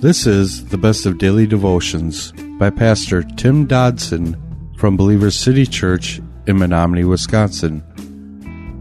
This is the best of daily devotions by Pastor Tim Dodson from Believers City Church in Menominee, Wisconsin.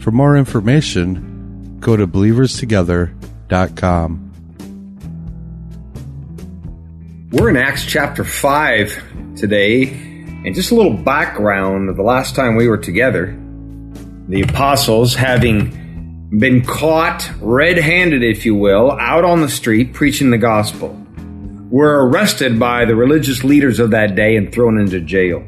For more information, go to believerstogether.com. We're in Acts chapter 5 today, and just a little background of the last time we were together. The apostles, having been caught red handed, if you will, out on the street preaching the gospel, were arrested by the religious leaders of that day and thrown into jail.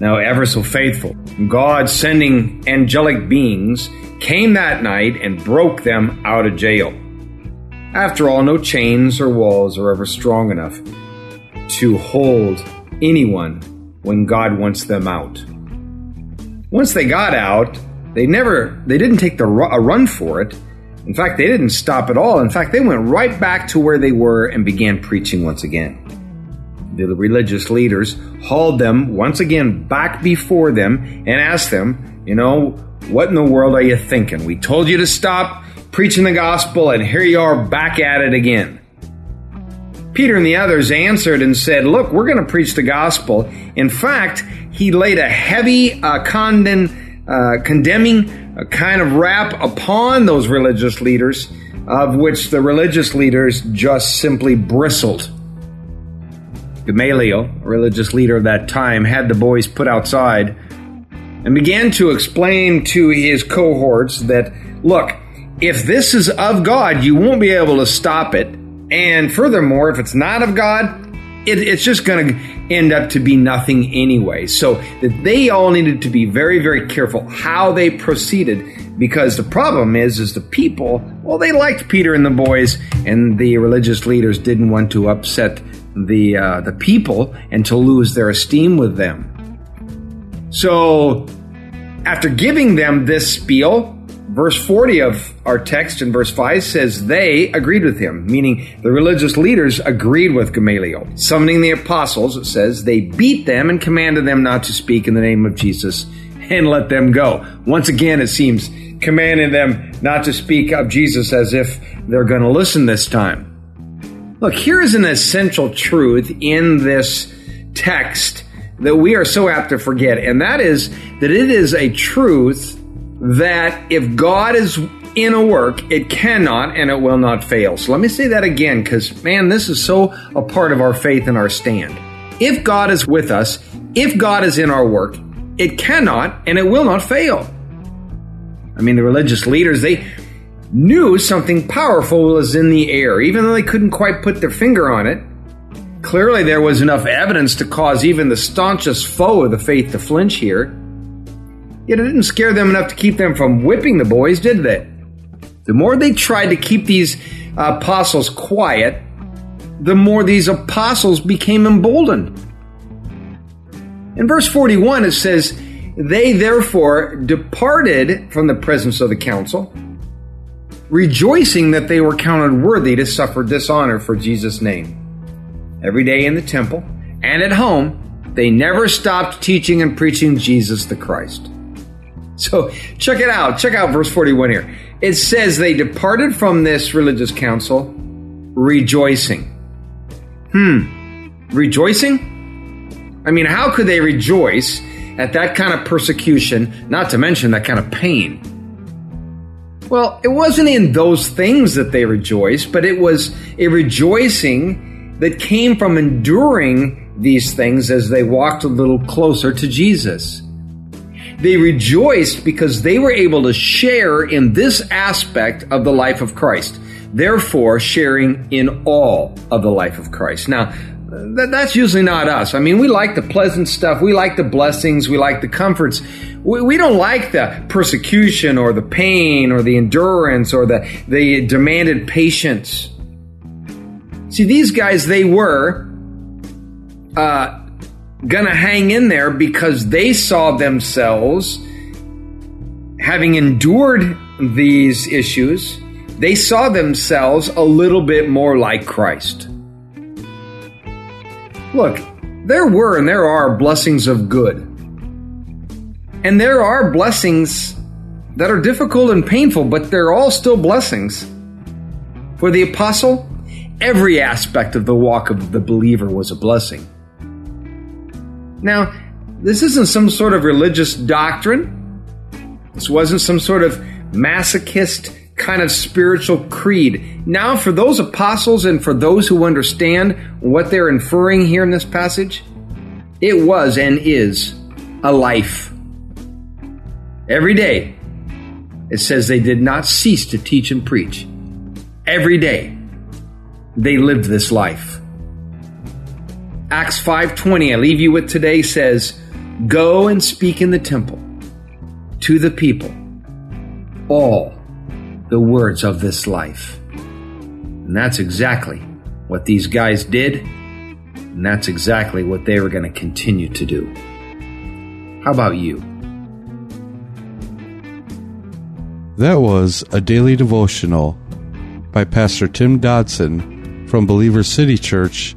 Now, ever so faithful, God sending angelic beings came that night and broke them out of jail. After all, no chains or walls are ever strong enough to hold anyone when God wants them out. Once they got out, they never, they didn't take the a run for it. In fact, they didn't stop at all. In fact, they went right back to where they were and began preaching once again. The religious leaders hauled them once again back before them and asked them, you know, what in the world are you thinking? We told you to stop preaching the gospel and here you are back at it again. Peter and the others answered and said, Look, we're going to preach the gospel. In fact, he laid a heavy uh, condemn uh, condemning kind of rap upon those religious leaders, of which the religious leaders just simply bristled. Gamaliel, a religious leader of that time, had the boys put outside and began to explain to his cohorts that, look, if this is of God, you won't be able to stop it. And furthermore, if it's not of God, it, it's just going to end up to be nothing anyway. So that they all needed to be very, very careful how they proceeded because the problem is, is the people, well, they liked Peter and the boys and the religious leaders didn't want to upset the, uh, the people and to lose their esteem with them. So after giving them this spiel, verse 40 of our text in verse 5 says they agreed with him, meaning the religious leaders agreed with Gamaliel. Summoning the apostles, it says they beat them and commanded them not to speak in the name of Jesus and let them go. Once again, it seems commanding them not to speak of Jesus as if they're going to listen this time. Look, here is an essential truth in this text that we are so apt to forget, and that is that it is a truth that if God is in a work, it cannot and it will not fail. So let me say that again because, man, this is so a part of our faith and our stand. If God is with us, if God is in our work, it cannot and it will not fail. I mean, the religious leaders, they knew something powerful was in the air, even though they couldn't quite put their finger on it. Clearly, there was enough evidence to cause even the staunchest foe of the faith to flinch here. Yet it didn't scare them enough to keep them from whipping the boys, did they? The more they tried to keep these apostles quiet, the more these apostles became emboldened. In verse 41, it says, They therefore departed from the presence of the council, rejoicing that they were counted worthy to suffer dishonor for Jesus' name. Every day in the temple and at home, they never stopped teaching and preaching Jesus the Christ. So check it out. Check out verse 41 here. It says they departed from this religious council rejoicing. Hmm. Rejoicing? I mean, how could they rejoice at that kind of persecution, not to mention that kind of pain? Well, it wasn't in those things that they rejoiced, but it was a rejoicing that came from enduring these things as they walked a little closer to Jesus. They rejoiced because they were able to share in this aspect of the life of Christ, therefore sharing in all of the life of Christ. Now, that's usually not us. I mean, we like the pleasant stuff. We like the blessings. We like the comforts. We, don't like the persecution or the pain or the endurance or the, the demanded patience. See, these guys, they were, uh, gonna hang in there because they saw themselves having endured these issues, they saw themselves a little bit more like Christ. Look, there were and there are blessings of good. And there are blessings that are difficult and painful, but they're all still blessings. For the apostle, every aspect of the walk of the believer was a blessing. Now, this isn't some sort of religious doctrine. This wasn't some sort of masochist kind of spiritual creed. Now, for those apostles and for those who understand what they're inferring here in this passage, it was and is a life. Every day, it says they did not cease to teach and preach. Every day, they lived this life. Acts 5:20, I leave you with today says, "Go and speak in the temple to the people all the words of this life." And that's exactly what these guys did, and that's exactly what they were going to continue to do. How about you? That was a daily devotional by Pastor Tim Dodson from Believer City Church